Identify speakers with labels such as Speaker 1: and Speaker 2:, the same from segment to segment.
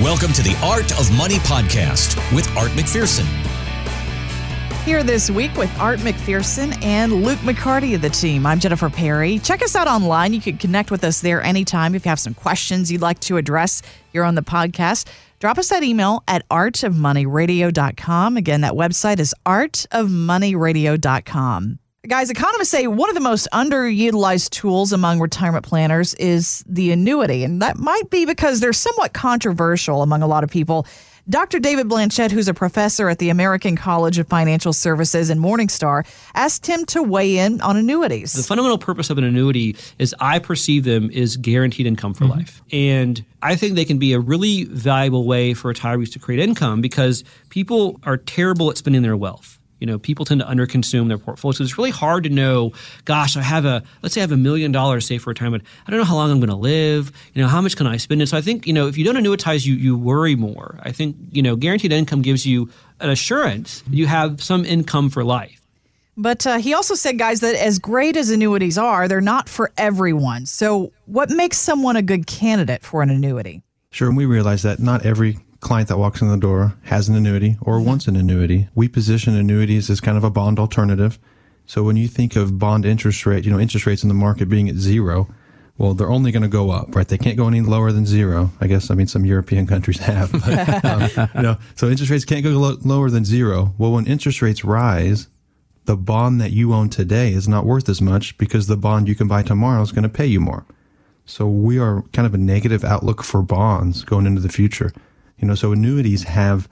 Speaker 1: Welcome to the Art of Money podcast with Art McPherson.
Speaker 2: Here this week with Art McPherson and Luke McCarty of the team. I'm Jennifer Perry. Check us out online. You can connect with us there anytime if you have some questions you'd like to address here on the podcast. Drop us that email at artofmoneyradio.com. Again, that website is artofmoneyradio.com. Guys, economists say one of the most underutilized tools among retirement planners is the annuity. And that might be because they're somewhat controversial among a lot of people. Dr. David Blanchett, who's a professor at the American College of Financial Services in Morningstar, asked him to weigh in on annuities.
Speaker 3: The fundamental purpose of an annuity, as I perceive them, is guaranteed income for mm-hmm. life. And I think they can be a really valuable way for retirees to create income because people are terrible at spending their wealth. You know, people tend to underconsume their portfolios. So it's really hard to know, gosh, I have a, let's say I have a million dollars saved for retirement. I don't know how long I'm going to live. You know, how much can I spend? And so I think, you know, if you don't annuitize, you, you worry more. I think, you know, guaranteed income gives you an assurance you have some income for life.
Speaker 2: But uh, he also said, guys, that as great as annuities are, they're not for everyone. So, what makes someone a good candidate for an annuity?
Speaker 4: Sure. And we realize that not every client that walks in the door has an annuity or mm-hmm. wants an annuity. We position annuities as kind of a bond alternative. So when you think of bond interest rate, you know, interest rates in the market being at zero, well, they're only going to go up, right? They can't go any lower than zero. I guess, I mean, some European countries have, but, um, you know, so interest rates can't go lo- lower than zero. Well, when interest rates rise, the bond that you own today is not worth as much because the bond you can buy tomorrow is going to pay you more. So we are kind of a negative outlook for bonds going into the future. You know, so annuities have,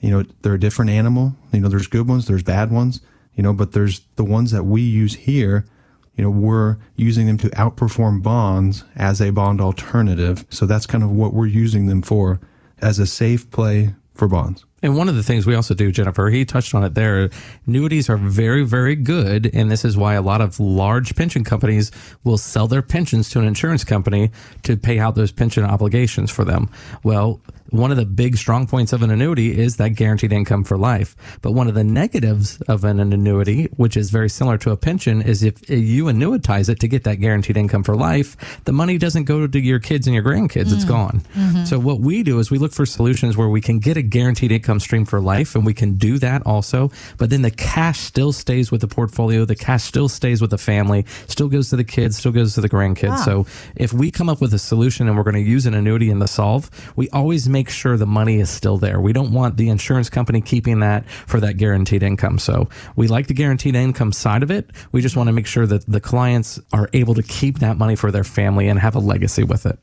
Speaker 4: you know, they're a different animal. You know, there's good ones, there's bad ones, you know, but there's the ones that we use here. You know, we're using them to outperform bonds as a bond alternative. So that's kind of what we're using them for as a safe play for bonds.
Speaker 5: And one of the things we also do, Jennifer, he touched on it there. Annuities are very, very good. And this is why a lot of large pension companies will sell their pensions to an insurance company to pay out those pension obligations for them. Well, one of the big strong points of an annuity is that guaranteed income for life. But one of the negatives of an annuity, which is very similar to a pension, is if you annuitize it to get that guaranteed income for life, the money doesn't go to your kids and your grandkids. Mm. It's gone. Mm-hmm. So what we do is we look for solutions where we can get a guaranteed income stream for life and we can do that also. But then the cash still stays with the portfolio. The cash still stays with the family, still goes to the kids, still goes to the grandkids. Ah. So if we come up with a solution and we're going to use an annuity in the solve, we always make sure the money is still there. We don't want the insurance company keeping that for that guaranteed income. So we like the guaranteed income side of it. We just want to make sure that the clients are able to keep that money for their family and have a legacy with it.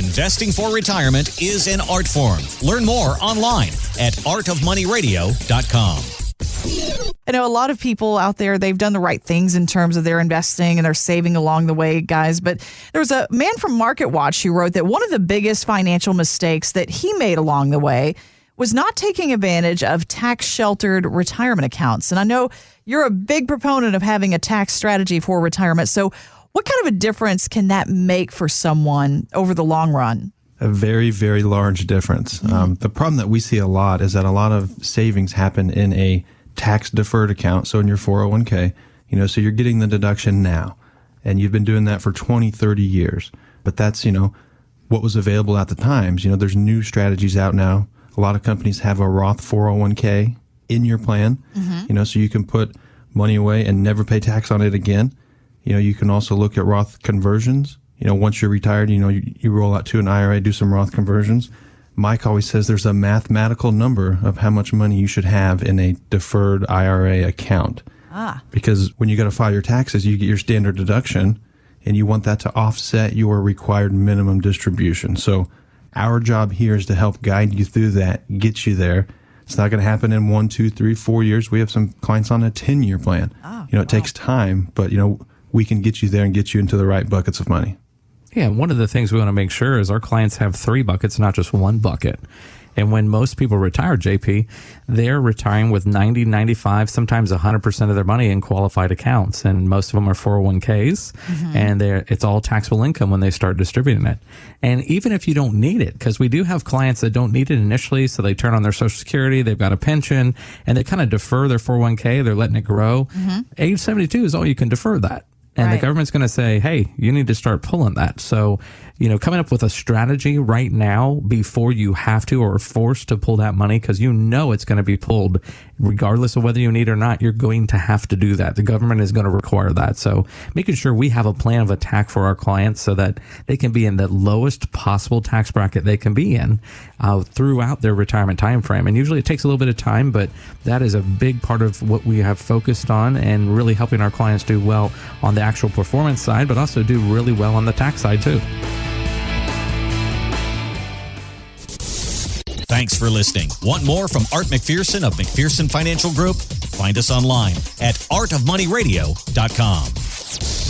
Speaker 1: Investing for retirement is an art form. Learn more online at artofmoneyradio.com.
Speaker 2: I know a lot of people out there, they've done the right things in terms of their investing and their saving along the way, guys. But there was a man from Market Watch who wrote that one of the biggest financial mistakes that he made along the way was not taking advantage of tax sheltered retirement accounts. And I know you're a big proponent of having a tax strategy for retirement. So, what kind of a difference can that make for someone over the long run?
Speaker 4: a very, very large difference. Mm-hmm. Um, the problem that we see a lot is that a lot of savings happen in a tax deferred account. So in your 401k, you know, so you're getting the deduction now and you've been doing that for 20, 30 years. But that's, you know, what was available at the times. You know, there's new strategies out now. A lot of companies have a Roth 401k in your plan, mm-hmm. you know, so you can put money away and never pay tax on it again. You know, you can also look at Roth conversions you know, once you're retired, you know, you, you roll out to an IRA, do some Roth conversions. Mike always says there's a mathematical number of how much money you should have in a deferred IRA account. Ah. Because when you got to file your taxes, you get your standard deduction and you want that to offset your required minimum distribution. So our job here is to help guide you through that, get you there. It's not going to happen in one, two, three, four years. We have some clients on a 10 year plan. Oh, you know, it wow. takes time, but you know, we can get you there and get you into the right buckets of money.
Speaker 5: Yeah, one of the things we want to make sure is our clients have three buckets, not just one bucket. And when most people retire, JP, they're retiring with 90, 95, sometimes 100% of their money in qualified accounts. And most of them are 401ks. Mm-hmm. And it's all taxable income when they start distributing it. And even if you don't need it, because we do have clients that don't need it initially, so they turn on their social security, they've got a pension, and they kind of defer their 401k, they're letting it grow. Mm-hmm. Age 72 is all you can defer that. And right. the government's going to say, hey, you need to start pulling that. So you know, coming up with a strategy right now before you have to or forced to pull that money because you know it's going to be pulled regardless of whether you need or not, you're going to have to do that. The government is going to require that. So making sure we have a plan of attack for our clients so that they can be in the lowest possible tax bracket they can be in uh, throughout their retirement time frame. And usually it takes a little bit of time, but that is a big part of what we have focused on and really helping our clients do well on the actual performance side, but also do really well on the tax side too.
Speaker 1: Thanks for listening. Want more from Art McPherson of McPherson Financial Group? Find us online at artofmoneyradio.com.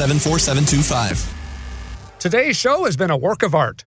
Speaker 6: A174 4725.
Speaker 7: Today's show has been a work of art.